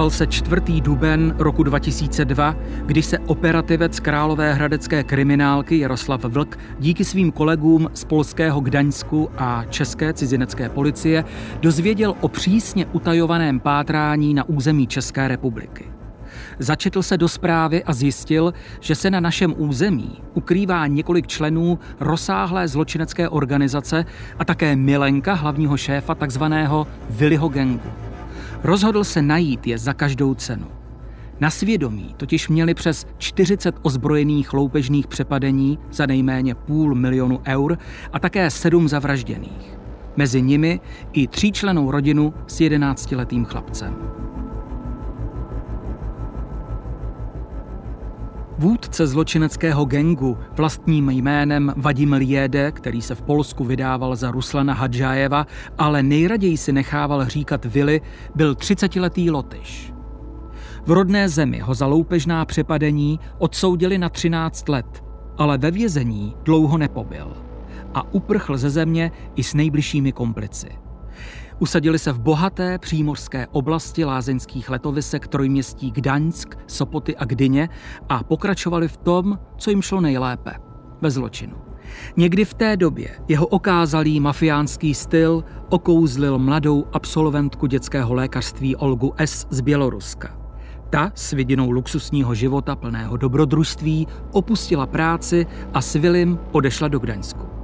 Psal se 4. duben roku 2002, kdy se operativec Králové hradecké kriminálky Jaroslav Vlk díky svým kolegům z polského Gdaňsku a české cizinecké policie dozvěděl o přísně utajovaném pátrání na území České republiky. Začetl se do zprávy a zjistil, že se na našem území ukrývá několik členů rozsáhlé zločinecké organizace a také milenka hlavního šéfa takzvaného Willyho gangu. Rozhodl se najít je za každou cenu. Na svědomí totiž měli přes 40 ozbrojených loupežných přepadení za nejméně půl milionu eur a také sedm zavražděných. Mezi nimi i tříčlenou rodinu s 11-letým chlapcem. Vůdce zločineckého gengu vlastním jménem Vadim Liede, který se v Polsku vydával za Ruslana Hadžájeva, ale nejraději si nechával říkat Vili, byl 30-letý Lotyš. V rodné zemi ho za loupežná přepadení odsoudili na 13 let, ale ve vězení dlouho nepobyl a uprchl ze země i s nejbližšími komplici. Usadili se v bohaté přímořské oblasti lázeňských letovisek trojměstí Gdaňsk, Sopoty a Gdyně a pokračovali v tom, co jim šlo nejlépe – ve zločinu. Někdy v té době jeho okázalý mafiánský styl okouzlil mladou absolventku dětského lékařství Olgu S. z Běloruska. Ta s vidinou luxusního života plného dobrodružství opustila práci a s Vilim odešla do Gdaňsku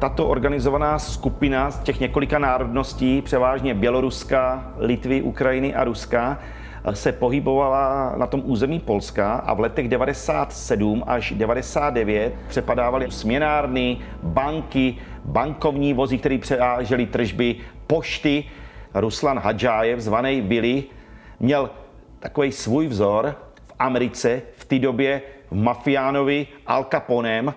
tato organizovaná skupina z těch několika národností, převážně Běloruska, Litvy, Ukrajiny a Ruska, se pohybovala na tom území Polska a v letech 97 až 99 přepadávaly směnárny, banky, bankovní vozy, které převážely tržby, pošty. Ruslan Hadžájev, zvaný Billy, měl takový svůj vzor v Americe v té době v mafiánovi Al Caponem.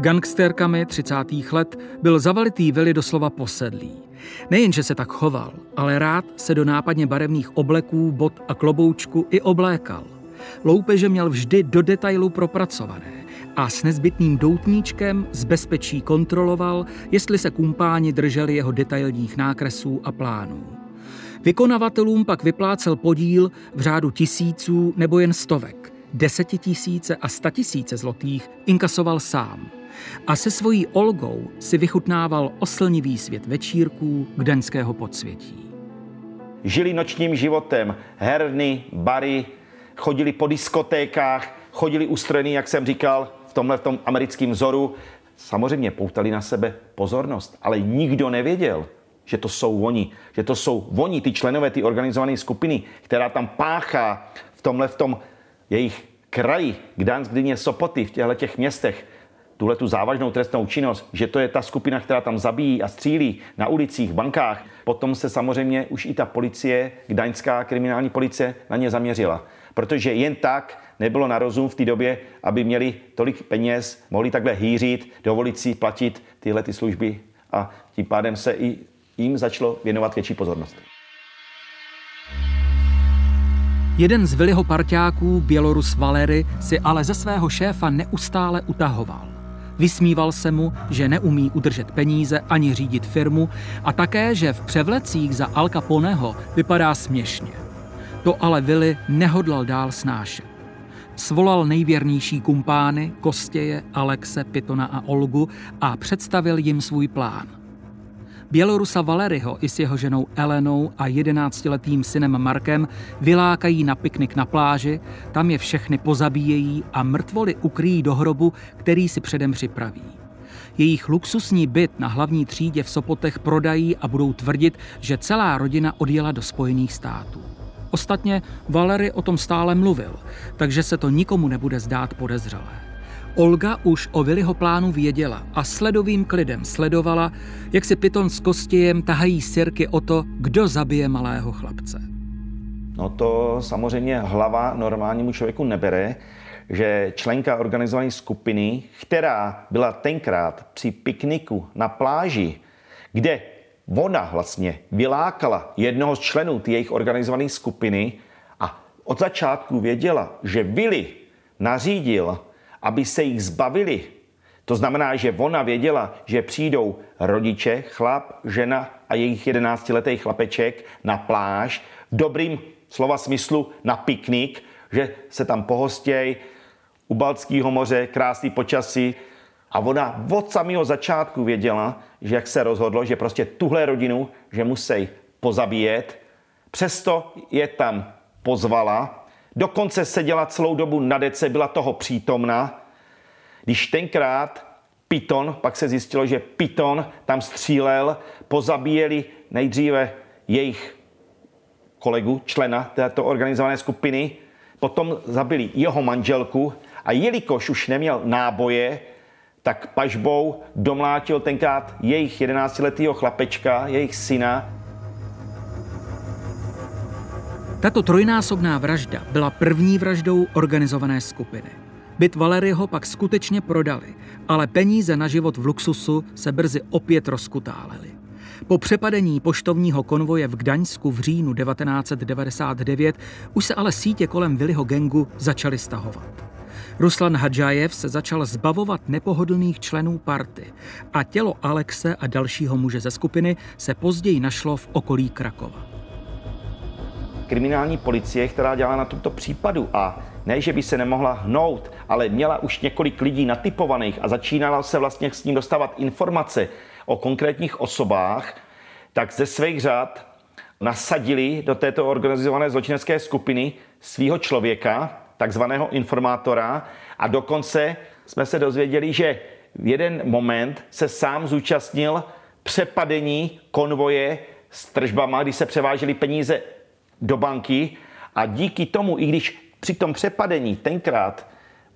Gangsterkami 30. let byl zavalitý Vili doslova posedlý. Nejenže se tak choval, ale rád se do nápadně barevných obleků, bot a kloboučku i oblékal. Loupeže měl vždy do detailu propracované a s nezbytným doutníčkem z bezpečí kontroloval, jestli se kumpáni drželi jeho detailních nákresů a plánů. Vykonavatelům pak vyplácel podíl v řádu tisíců nebo jen stovek. Desetitisíce a statisíce zlotých inkasoval sám – a se svojí Olgou si vychutnával oslnivý svět večírků gdaňského podsvětí. Žili nočním životem, herny, bary, chodili po diskotékách, chodili ustrojený, jak jsem říkal, v tomhle v tom americkém vzoru. Samozřejmě poutali na sebe pozornost, ale nikdo nevěděl, že to jsou oni, že to jsou oni, ty členové, ty organizované skupiny, která tam páchá v tomhle v tom jejich kraji, Gdansk, Gdyně, Sopoty, v těchto těch městech, tuhle tu závažnou trestnou činnost, že to je ta skupina, která tam zabíjí a střílí na ulicích, bankách, potom se samozřejmě už i ta policie, gdaňská kriminální policie, na ně zaměřila. Protože jen tak nebylo na rozum v té době, aby měli tolik peněz, mohli takhle hýřit, dovolit si platit tyhle ty služby a tím pádem se i jim začalo věnovat větší pozornost. Jeden z Viliho parťáků, Bělorus Valery, si ale ze svého šéfa neustále utahoval. Vysmíval se mu, že neumí udržet peníze ani řídit firmu a také, že v převlecích za Al Caponeho vypadá směšně. To ale Vili nehodlal dál snášet. Svolal nejvěrnější kumpány, Kostěje, Alexe, Pitona a Olgu a představil jim svůj plán. Bělorusa Valeryho i s jeho ženou Elenou a jedenáctiletým synem Markem vylákají na piknik na pláži, tam je všechny pozabíjejí a mrtvoli ukryjí do hrobu, který si předem připraví. Jejich luxusní byt na hlavní třídě v Sopotech prodají a budou tvrdit, že celá rodina odjela do Spojených států. Ostatně Valery o tom stále mluvil, takže se to nikomu nebude zdát podezřelé. Olga už o Viliho plánu věděla a sledovým klidem sledovala, jak si Pyton s Kostějem tahají sirky o to, kdo zabije malého chlapce. No to samozřejmě hlava normálnímu člověku nebere, že členka organizované skupiny, která byla tenkrát při pikniku na pláži, kde ona vlastně vylákala jednoho z členů té jejich organizované skupiny a od začátku věděla, že Billy nařídil aby se jich zbavili, To znamená, že ona věděla, že přijdou rodiče, chlap, žena a jejich 11-letý chlapeček na pláž, v dobrým slova smyslu na piknik, že se tam pohostěj, u Baltského moře, krásný počasí. A ona od samého začátku věděla, že jak se rozhodlo, že prostě tuhle rodinu, že musí pozabíjet. Přesto je tam pozvala. Dokonce seděla celou dobu na dece, byla toho přítomna. Když tenkrát Piton, pak se zjistilo, že Piton tam střílel, pozabíjeli nejdříve jejich kolegu, člena této organizované skupiny, potom zabili jeho manželku a jelikož už neměl náboje, tak pažbou domlátil tenkrát jejich 11-letého chlapečka, jejich syna. Tato trojnásobná vražda byla první vraždou organizované skupiny. Byt Valeryho pak skutečně prodali, ale peníze na život v luxusu se brzy opět rozkutálely. Po přepadení poštovního konvoje v Gdaňsku v říjnu 1999 už se ale sítě kolem Viliho gengu začaly stahovat. Ruslan Hadžajev se začal zbavovat nepohodlných členů party a tělo Alexe a dalšího muže ze skupiny se později našlo v okolí Krakova. Kriminální policie, která dělala na tomto případu. A ne, že by se nemohla hnout, ale měla už několik lidí natypovaných a začínala se vlastně s ním dostávat informace o konkrétních osobách, tak ze svých řad nasadili do této organizované zločinecké skupiny svého člověka, takzvaného informátora. A dokonce jsme se dozvěděli, že v jeden moment se sám zúčastnil přepadení konvoje s tržbama, kdy se převážely peníze do banky a díky tomu, i když při tom přepadení tenkrát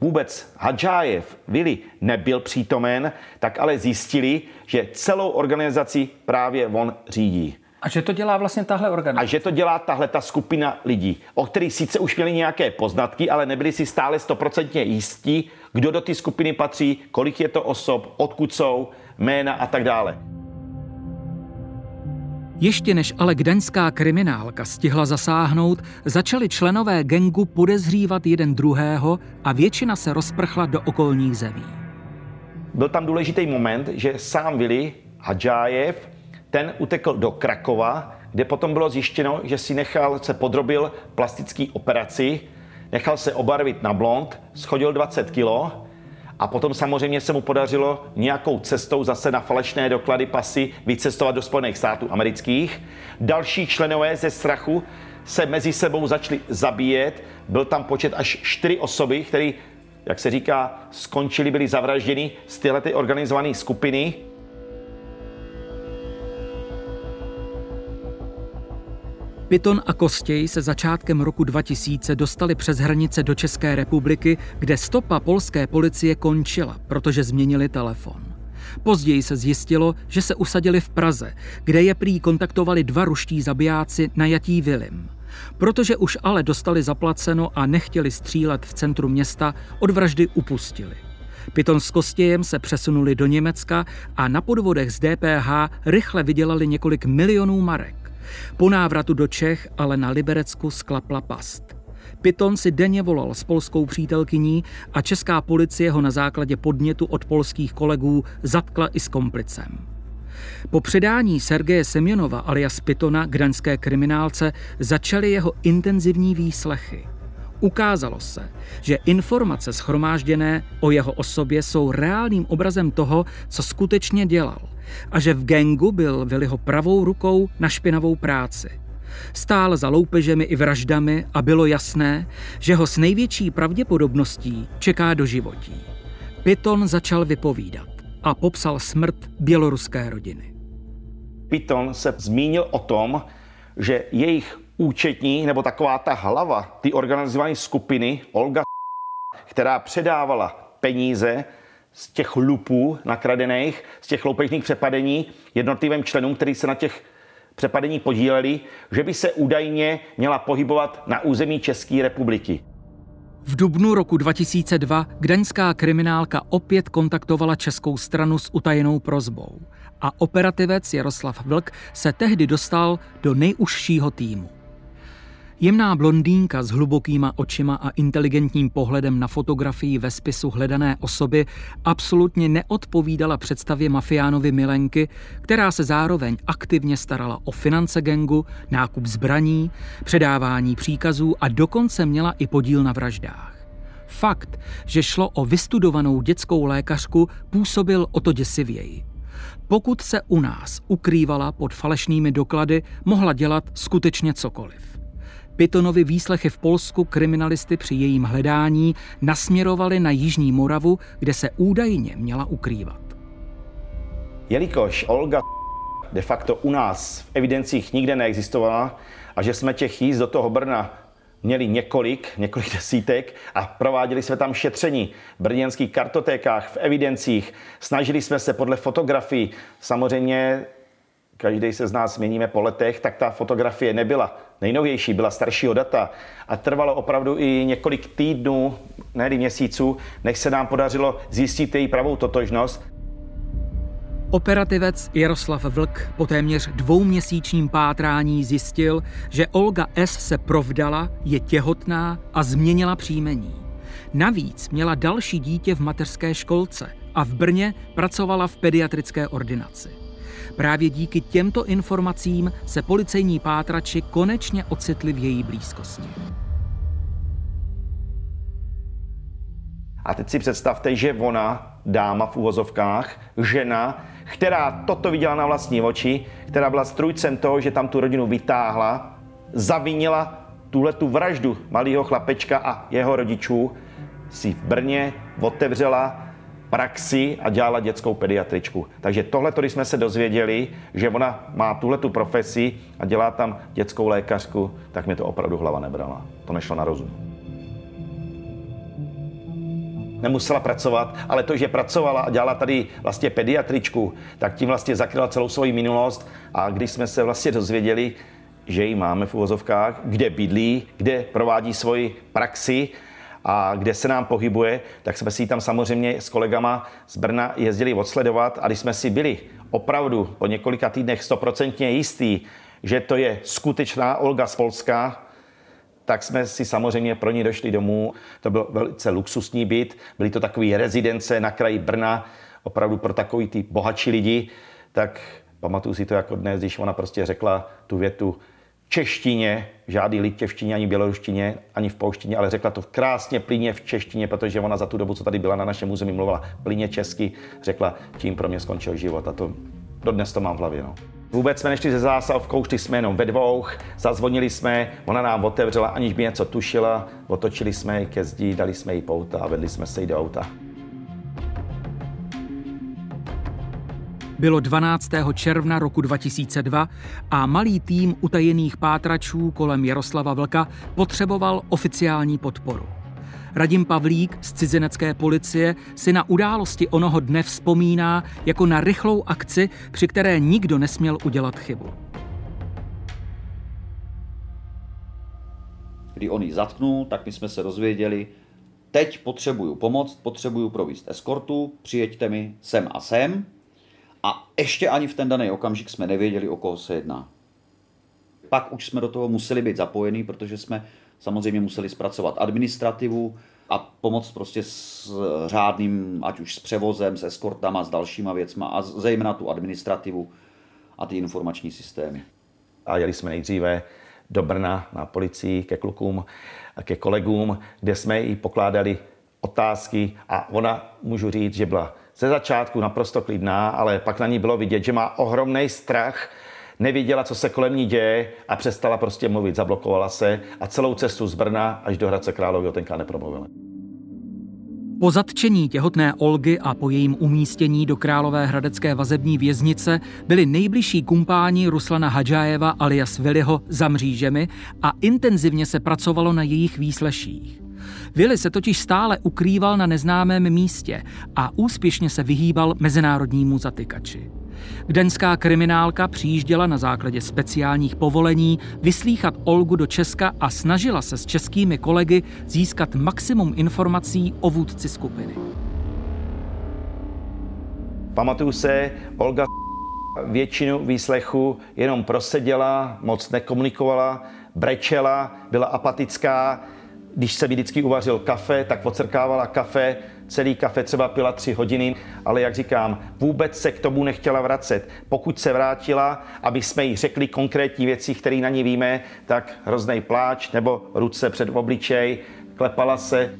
vůbec Hadžájev, Vili, nebyl přítomen, tak ale zjistili, že celou organizaci právě on řídí. A že to dělá vlastně tahle organizace? A že to dělá tahle ta skupina lidí, o kterých sice už měli nějaké poznatky, ale nebyli si stále stoprocentně jistí, kdo do té skupiny patří, kolik je to osob, odkud jsou, jména a tak dále. Ještě než ale gdaňská kriminálka stihla zasáhnout, začali členové gengu podezřívat jeden druhého a většina se rozprchla do okolních zemí. Byl tam důležitý moment, že sám Vili Hadžájev ten utekl do Krakova, kde potom bylo zjištěno, že si nechal, se podrobil plastické operaci, nechal se obarvit na blond, schodil 20 kilo a potom samozřejmě se mu podařilo nějakou cestou zase na falešné doklady pasy vycestovat do Spojených států amerických. Další členové ze strachu se mezi sebou začali zabíjet. Byl tam počet až čtyři osoby, které, jak se říká, skončili, byli zavražděni z tyhle organizované skupiny. Piton a Kostěj se začátkem roku 2000 dostali přes hranice do České republiky, kde stopa polské policie končila, protože změnili telefon. Později se zjistilo, že se usadili v Praze, kde je prý kontaktovali dva ruští zabijáci na Jatí Vilim. Protože už ale dostali zaplaceno a nechtěli střílet v centru města, od vraždy upustili. Piton s Kostějem se přesunuli do Německa a na podvodech z DPH rychle vydělali několik milionů marek. Po návratu do Čech ale na Liberecku sklapla past. Piton si denně volal s polskou přítelkyní a česká policie ho na základě podnětu od polských kolegů zatkla i s komplicem. Po předání Sergeje Semjonova alias Pitona gdaňské kriminálce začaly jeho intenzivní výslechy. Ukázalo se, že informace schromážděné o jeho osobě jsou reálným obrazem toho, co skutečně dělal a že v gengu byl Viliho pravou rukou na špinavou práci. Stál za loupežemi i vraždami a bylo jasné, že ho s největší pravděpodobností čeká do životí. Piton začal vypovídat a popsal smrt běloruské rodiny. Piton se zmínil o tom, že jejich účetní, nebo taková ta hlava, ty organizované skupiny, Olga, která předávala peníze z těch lupů nakradených, z těch loupežných přepadení jednotlivým členům, kteří se na těch přepadení podíleli, že by se údajně měla pohybovat na území České republiky. V dubnu roku 2002 gdaňská kriminálka opět kontaktovala českou stranu s utajenou prozbou a operativec Jaroslav Vlk se tehdy dostal do nejužšího týmu. Jemná blondýnka s hlubokýma očima a inteligentním pohledem na fotografii ve spisu hledané osoby absolutně neodpovídala představě mafiánovi Milenky, která se zároveň aktivně starala o finance gengu, nákup zbraní, předávání příkazů a dokonce měla i podíl na vraždách. Fakt, že šlo o vystudovanou dětskou lékařku, působil o to děsivěji. Pokud se u nás ukrývala pod falešnými doklady, mohla dělat skutečně cokoliv. Pitonovi výslechy v Polsku kriminalisty při jejím hledání nasměrovali na Jižní Moravu, kde se údajně měla ukrývat. Jelikož Olga de facto u nás v evidencích nikde neexistovala a že jsme těch jízd do toho Brna měli několik, několik desítek a prováděli jsme tam šetření v brněnských kartotékách, v evidencích. Snažili jsme se podle fotografií, samozřejmě každý se z nás změníme po letech, tak ta fotografie nebyla nejnovější, byla staršího data a trvalo opravdu i několik týdnů, ne měsíců, než se nám podařilo zjistit její pravou totožnost. Operativec Jaroslav Vlk po téměř dvouměsíčním pátrání zjistil, že Olga S. se provdala, je těhotná a změnila příjmení. Navíc měla další dítě v mateřské školce a v Brně pracovala v pediatrické ordinaci. Právě díky těmto informacím se policejní pátrači konečně ocitli v její blízkosti. A teď si představte, že ona, dáma v úvozovkách, žena, která toto viděla na vlastní oči, která byla strujcem toho, že tam tu rodinu vytáhla, zavinila tuhle tu vraždu malého chlapečka a jeho rodičů, si v Brně otevřela praxi a dělala dětskou pediatričku. Takže tohle, když jsme se dozvěděli, že ona má tuhle tu profesi a dělá tam dětskou lékařku, tak mi to opravdu hlava nebrala. To nešlo na rozum. Nemusela pracovat, ale to, že pracovala a dělala tady vlastně pediatričku, tak tím vlastně zakryla celou svoji minulost a když jsme se vlastně dozvěděli, že ji máme v uvozovkách, kde bydlí, kde provádí svoji praxi, a kde se nám pohybuje, tak jsme si tam samozřejmě s kolegama z Brna jezdili odsledovat. A když jsme si byli opravdu po několika týdnech stoprocentně jistý, že to je skutečná Olga z Polska, tak jsme si samozřejmě pro ní došli domů. To byl velice luxusní byt, byly to takové rezidence na kraji Brna, opravdu pro takový ty bohatší lidi, tak pamatuju si to jako dnes, když ona prostě řekla tu větu, češtině, žádný litěvštině, ani běloruštině, ani v polštině, ale řekla to krásně plíně v češtině, protože ona za tu dobu, co tady byla na našem území, mluvila plíně česky, řekla, tím pro mě skončil život a to dodnes to mám v hlavě. No. Vůbec jsme nešli ze zásavkou, šli jsme jenom ve dvou, zazvonili jsme, ona nám otevřela, aniž by něco tušila, otočili jsme ji ke zdi, dali jsme jí pouta a vedli jsme se jí do auta. Bylo 12. června roku 2002 a malý tým utajených pátračů kolem Jaroslava Vlka potřeboval oficiální podporu. Radim Pavlík z cizinecké policie si na události onoho dne vzpomíná jako na rychlou akci, při které nikdo nesměl udělat chybu. Kdy on ji zatknul, tak my jsme se dozvěděli, teď potřebuju pomoc, potřebuju provést eskortu, přijeďte mi sem a sem, a ještě ani v ten daný okamžik jsme nevěděli, o koho se jedná. Pak už jsme do toho museli být zapojení, protože jsme samozřejmě museli zpracovat administrativu a pomoct prostě s řádným, ať už s převozem, s eskortama, s dalšíma věcma a zejména tu administrativu a ty informační systémy. A jeli jsme nejdříve do Brna na policii ke klukům ke kolegům, kde jsme jí pokládali otázky a ona, můžu říct, že byla ze začátku naprosto klidná, ale pak na ní bylo vidět, že má ohromný strach, neviděla, co se kolem ní děje a přestala prostě mluvit, zablokovala se a celou cestu z Brna až do Hradce Královy tenka nepromluvila. Po zatčení těhotné Olgy a po jejím umístění do Králové hradecké vazební věznice byli nejbližší kumpáni Ruslana Hadžájeva alias Viliho za mřížemi a intenzivně se pracovalo na jejich výsleších. Vili se totiž stále ukrýval na neznámém místě a úspěšně se vyhýbal mezinárodnímu zatykači. Gdaňská kriminálka přijížděla na základě speciálních povolení vyslíchat Olgu do Česka a snažila se s českými kolegy získat maximum informací o vůdci skupiny. Pamatuju se, Olga většinu výslechu jenom proseděla, moc nekomunikovala, brečela, byla apatická, když se vždycky uvařil kafe, tak ocrkávala kafe, celý kafe třeba pila tři hodiny, ale jak říkám, vůbec se k tomu nechtěla vracet. Pokud se vrátila, aby jsme jí řekli konkrétní věci, které na ní víme, tak hrozný pláč nebo ruce před obličej, klepala se.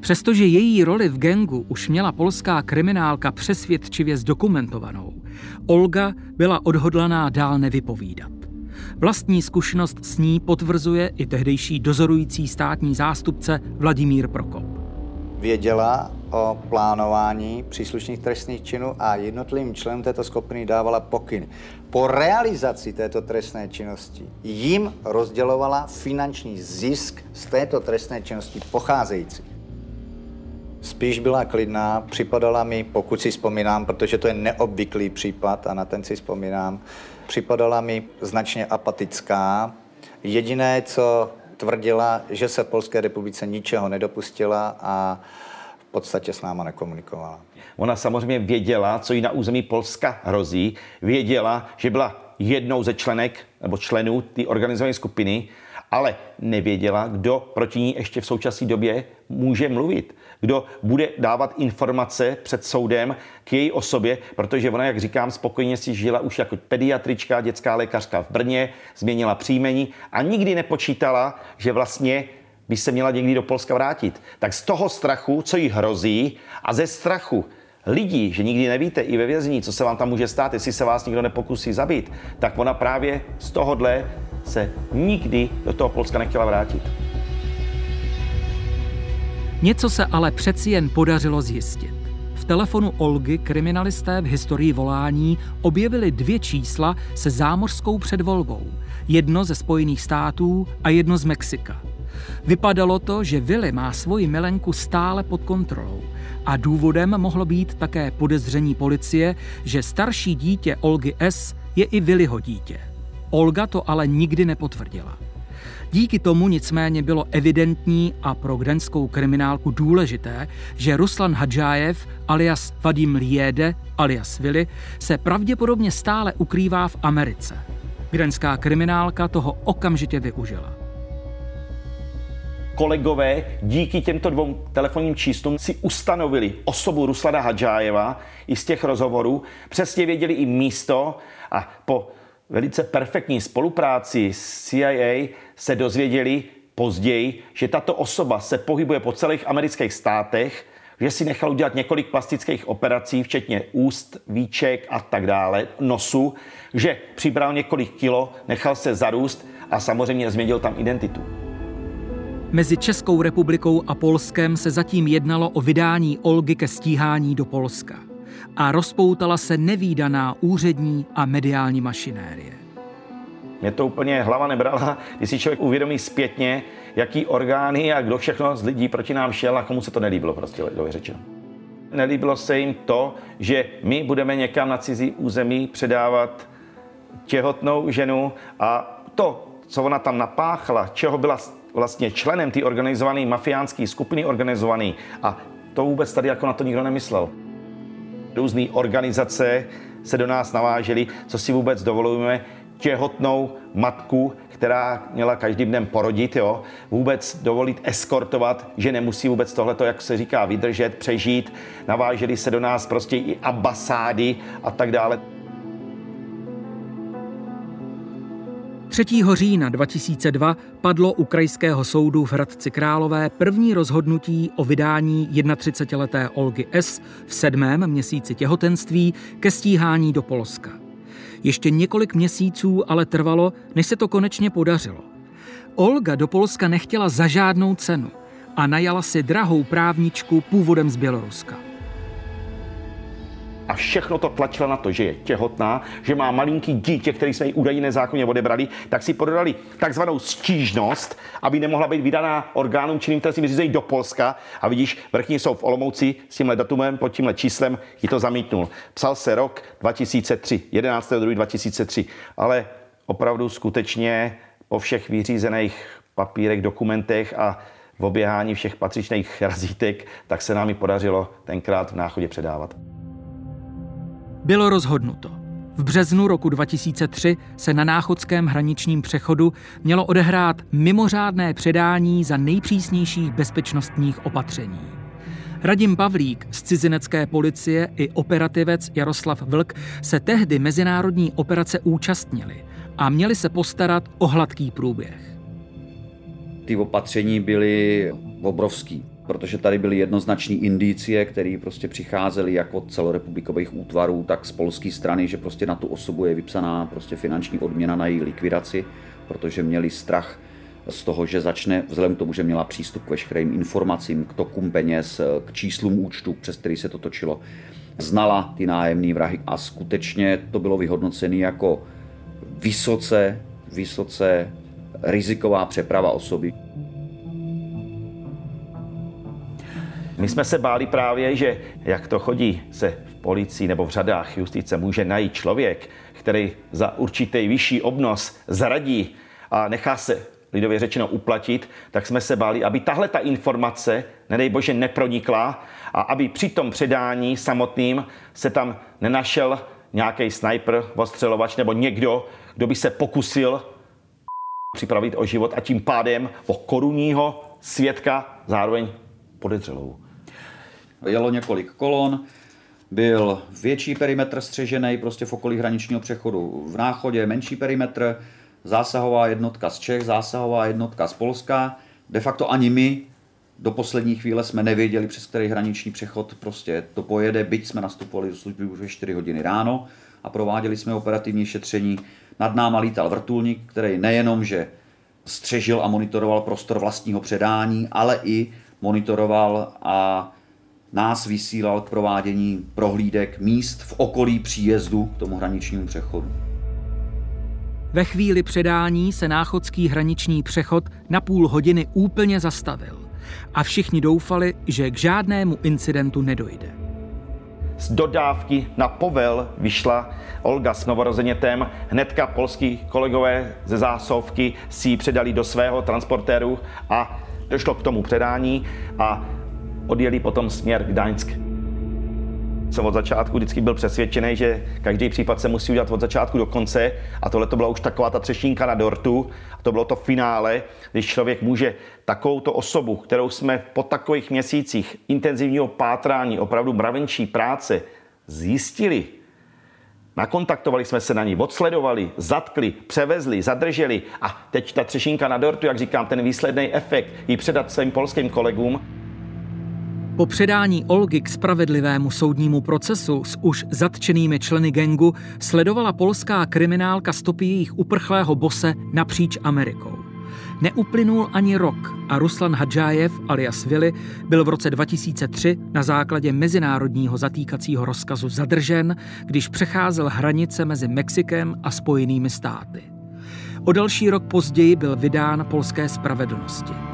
Přestože její roli v gengu už měla polská kriminálka přesvědčivě zdokumentovanou, Olga byla odhodlaná dál nevypovídat. Vlastní zkušenost s ní potvrzuje i tehdejší dozorující státní zástupce Vladimír Prokop. Věděla o plánování příslušných trestných činů a jednotlivým členům této skupiny dávala pokyn. Po realizaci této trestné činnosti jim rozdělovala finanční zisk z této trestné činnosti pocházející. Spíš byla klidná, připadala mi, pokud si vzpomínám, protože to je neobvyklý případ a na ten si vzpomínám, připadala mi značně apatická. Jediné, co tvrdila, že se Polské republice ničeho nedopustila a v podstatě s náma nekomunikovala. Ona samozřejmě věděla, co jí na území Polska hrozí. Věděla, že byla jednou ze členek nebo členů té organizované skupiny, ale nevěděla, kdo proti ní ještě v současné době může mluvit kdo bude dávat informace před soudem k její osobě, protože ona, jak říkám, spokojně si žila už jako pediatrička, dětská lékařka v Brně, změnila příjmení a nikdy nepočítala, že vlastně by se měla někdy do Polska vrátit. Tak z toho strachu, co jí hrozí a ze strachu lidí, že nikdy nevíte i ve vězení, co se vám tam může stát, jestli se vás nikdo nepokusí zabít, tak ona právě z tohohle se nikdy do toho Polska nechtěla vrátit. Něco se ale přeci jen podařilo zjistit. V telefonu Olgy kriminalisté v historii volání objevili dvě čísla se zámořskou předvolbou. Jedno ze Spojených států a jedno z Mexika. Vypadalo to, že Willy má svoji milenku stále pod kontrolou a důvodem mohlo být také podezření policie, že starší dítě Olgy S. je i Willyho dítě. Olga to ale nikdy nepotvrdila. Díky tomu nicméně bylo evidentní a pro gdaňskou kriminálku důležité, že Ruslan Hadžájev alias Vadim Liede alias Vili se pravděpodobně stále ukrývá v Americe. Gdaňská kriminálka toho okamžitě využila. Kolegové díky těmto dvou telefonním číslům si ustanovili osobu Ruslana Hadžájeva i z těch rozhovorů, přesně věděli i místo a po velice perfektní spolupráci s CIA se dozvěděli později, že tato osoba se pohybuje po celých amerických státech, že si nechal udělat několik plastických operací, včetně úst, víček a tak dále, nosu, že přibral několik kilo, nechal se zarůst a samozřejmě změnil tam identitu. Mezi Českou republikou a Polskem se zatím jednalo o vydání Olgy ke stíhání do Polska a rozpoutala se nevýdaná úřední a mediální mašinérie. Mě to úplně hlava nebrala, když si člověk uvědomí zpětně, jaký orgány a kdo všechno z lidí proti nám šel a komu se to nelíbilo, prostě lidově řečeno. Nelíbilo se jim to, že my budeme někam na cizí území předávat těhotnou ženu a to, co ona tam napáchla, čeho byla vlastně členem té organizované mafiánské skupiny organizované a to vůbec tady jako na to nikdo nemyslel různé organizace se do nás navážely, co si vůbec dovolujeme, těhotnou matku, která měla každým dnem porodit, jo, vůbec dovolit eskortovat, že nemusí vůbec tohleto, jak se říká, vydržet, přežít. Navážely se do nás prostě i ambasády a tak dále. 3. října 2002 padlo u krajského soudu v Hradci Králové první rozhodnutí o vydání 31-leté Olgy S. v sedmém měsíci těhotenství ke stíhání do Polska. Ještě několik měsíců ale trvalo, než se to konečně podařilo. Olga do Polska nechtěla za žádnou cenu a najala si drahou právničku původem z Běloruska a všechno to tlačilo na to, že je těhotná, že má malinký dítě, který jsme jí údajně nezákonně odebrali, tak si podali takzvanou stížnost, aby nemohla být vydaná orgánům činným trestním řízení do Polska. A vidíš, vrchní jsou v Olomouci s tímhle datumem, pod tímhle číslem, ji to zamítnul. Psal se rok 2003, 11.2.2003, ale opravdu skutečně po všech vyřízených papírech, dokumentech a v oběhání všech patřičných razítek, tak se nám ji podařilo tenkrát v náchodě předávat. Bylo rozhodnuto. V březnu roku 2003 se na náchodském hraničním přechodu mělo odehrát mimořádné předání za nejpřísnějších bezpečnostních opatření. Radim Pavlík z cizinecké policie i operativec Jaroslav Vlk se tehdy mezinárodní operace účastnili a měli se postarat o hladký průběh. Ty opatření byly obrovský protože tady byly jednoznační indicie, které prostě přicházely jak od celorepublikových útvarů, tak z polské strany, že prostě na tu osobu je vypsaná prostě finanční odměna na její likvidaci, protože měli strach z toho, že začne, vzhledem k tomu, že měla přístup k veškerým informacím, k tokům peněz, k číslům účtu, přes který se to točilo, znala ty nájemní vrahy a skutečně to bylo vyhodnocené jako vysoce, vysoce riziková přeprava osoby. My jsme se báli právě, že jak to chodí se v policii nebo v řadách justice může najít člověk, který za určitý vyšší obnos zradí a nechá se lidově řečeno uplatit, tak jsme se báli, aby tahle ta informace, nedej bože, nepronikla a aby při tom předání samotným se tam nenašel nějaký sniper, ostřelovač nebo někdo, kdo by se pokusil připravit o život a tím pádem o korunního svědka zároveň podezřelou jelo několik kolon, byl větší perimetr střežený prostě v okolí hraničního přechodu. V náchodě menší perimetr, zásahová jednotka z Čech, zásahová jednotka z Polska. De facto ani my do poslední chvíle jsme nevěděli, přes který hraniční přechod prostě to pojede, byť jsme nastupovali do služby už ve 4 hodiny ráno a prováděli jsme operativní šetření. Nad náma lítal vrtulník, který nejenom, že střežil a monitoroval prostor vlastního předání, ale i monitoroval a nás vysílal k provádění prohlídek míst v okolí příjezdu k tomu hraničnímu přechodu. Ve chvíli předání se náchodský hraniční přechod na půl hodiny úplně zastavil a všichni doufali, že k žádnému incidentu nedojde. Z dodávky na povel vyšla Olga s novorozenětem. Hnedka polský kolegové ze zásovky si ji předali do svého transportéru a došlo k tomu předání a odjeli potom směr Gdaňsk. Jsem od začátku vždycky byl přesvědčený, že každý případ se musí udělat od začátku do konce a tohle to byla už taková ta třešínka na dortu a to bylo to finále, když člověk může takovouto osobu, kterou jsme po takových měsících intenzivního pátrání, opravdu mravenčí práce zjistili, Nakontaktovali jsme se na ní, odsledovali, zatkli, převezli, zadrželi a teď ta třešínka na dortu, jak říkám, ten výsledný efekt, ji předat svým polským kolegům. Po předání Olgy k spravedlivému soudnímu procesu s už zatčenými členy gengu sledovala polská kriminálka stopy jejich uprchlého bose napříč Amerikou. Neuplynul ani rok a Ruslan Hadžájev alias Vili byl v roce 2003 na základě mezinárodního zatýkacího rozkazu zadržen, když přecházel hranice mezi Mexikem a Spojenými státy. O další rok později byl vydán polské spravedlnosti.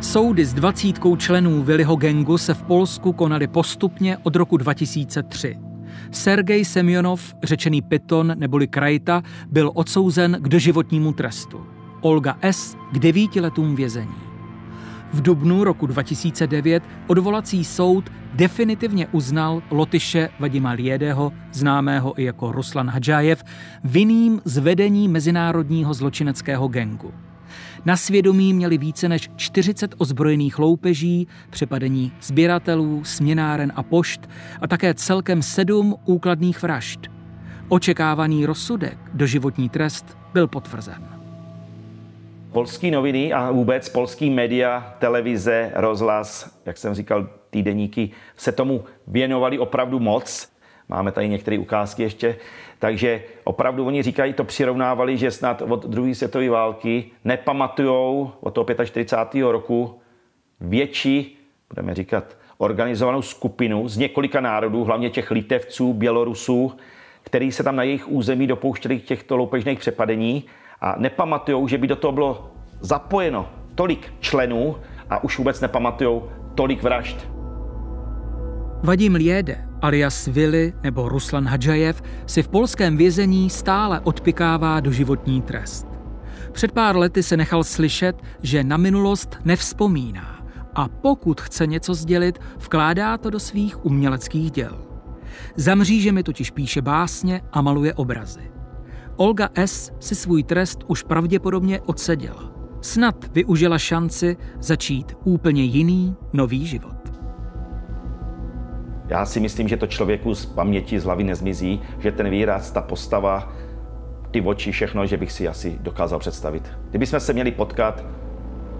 Soudy s dvacítkou členů Viliho gengu se v Polsku konaly postupně od roku 2003. Sergej Semjonov, řečený Pyton neboli Krajta, byl odsouzen k doživotnímu trestu. Olga S. k devíti letům vězení. V dubnu roku 2009 odvolací soud definitivně uznal Lotyše Vadima Liedeho, známého i jako Ruslan Hadžájev, vinným z vedení mezinárodního zločineckého gengu. Na svědomí měli více než 40 ozbrojených loupeží, přepadení sběratelů, směnáren a pošt a také celkem sedm úkladných vražd. Očekávaný rozsudek, doživotní trest, byl potvrzen. Polský noviny a vůbec polský média, televize, rozhlas, jak jsem říkal, týdeníky se tomu věnovali opravdu moc. Máme tady některé ukázky ještě. Takže opravdu oni říkají, to přirovnávali, že snad od druhé světové války nepamatujou od toho 45. roku větší, budeme říkat, organizovanou skupinu z několika národů, hlavně těch litevců, bělorusů, který se tam na jejich území dopouštěli těchto loupežných přepadení a nepamatujou, že by do toho bylo zapojeno tolik členů a už vůbec nepamatujou tolik vražd. Vadim Liede, alias Vili nebo Ruslan Hadžajev, si v polském vězení stále odpikává doživotní trest. Před pár lety se nechal slyšet, že na minulost nevzpomíná a pokud chce něco sdělit, vkládá to do svých uměleckých děl. Za mřížemi totiž píše básně a maluje obrazy. Olga S. si svůj trest už pravděpodobně odseděla. Snad využila šanci začít úplně jiný, nový život. Já si myslím, že to člověku z paměti z hlavy nezmizí, že ten výraz, ta postava, ty oči, všechno, že bych si asi dokázal představit. Kdybychom se měli potkat,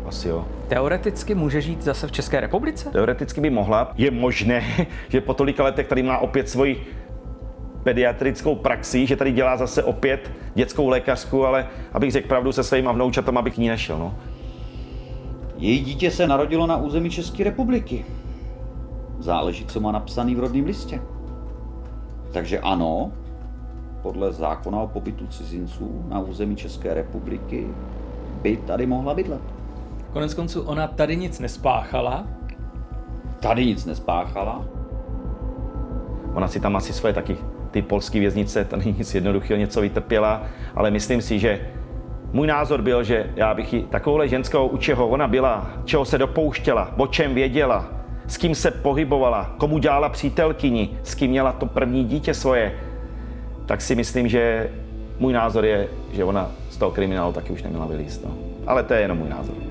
asi jo. Teoreticky může žít zase v České republice? Teoreticky by mohla. Je možné, že po tolika letech tady má opět svoji pediatrickou praxi, že tady dělá zase opět dětskou lékařku, ale abych řekl pravdu se svýma vnoučatama, abych k ní nešel. No. Její dítě se narodilo na území České republiky. Záleží, co má napsaný v rodném listě. Takže ano, podle zákona o pobytu cizinců na území České republiky by tady mohla bydlet. Konec konců ona tady nic nespáchala. Tady nic nespáchala. Ona si tam asi svoje taky ty polské věznice, to není nic jednoduchého, něco vytrpěla, ale myslím si, že můj názor byl, že já bych ji takovouhle ženskou, u čeho ona byla, čeho se dopouštěla, o čem věděla, s kým se pohybovala, komu dělala přítelkyni, s kým měla to první dítě svoje, tak si myslím, že můj názor je, že ona z toho kriminálu taky už neměla vylíst. No. Ale to je jenom můj názor.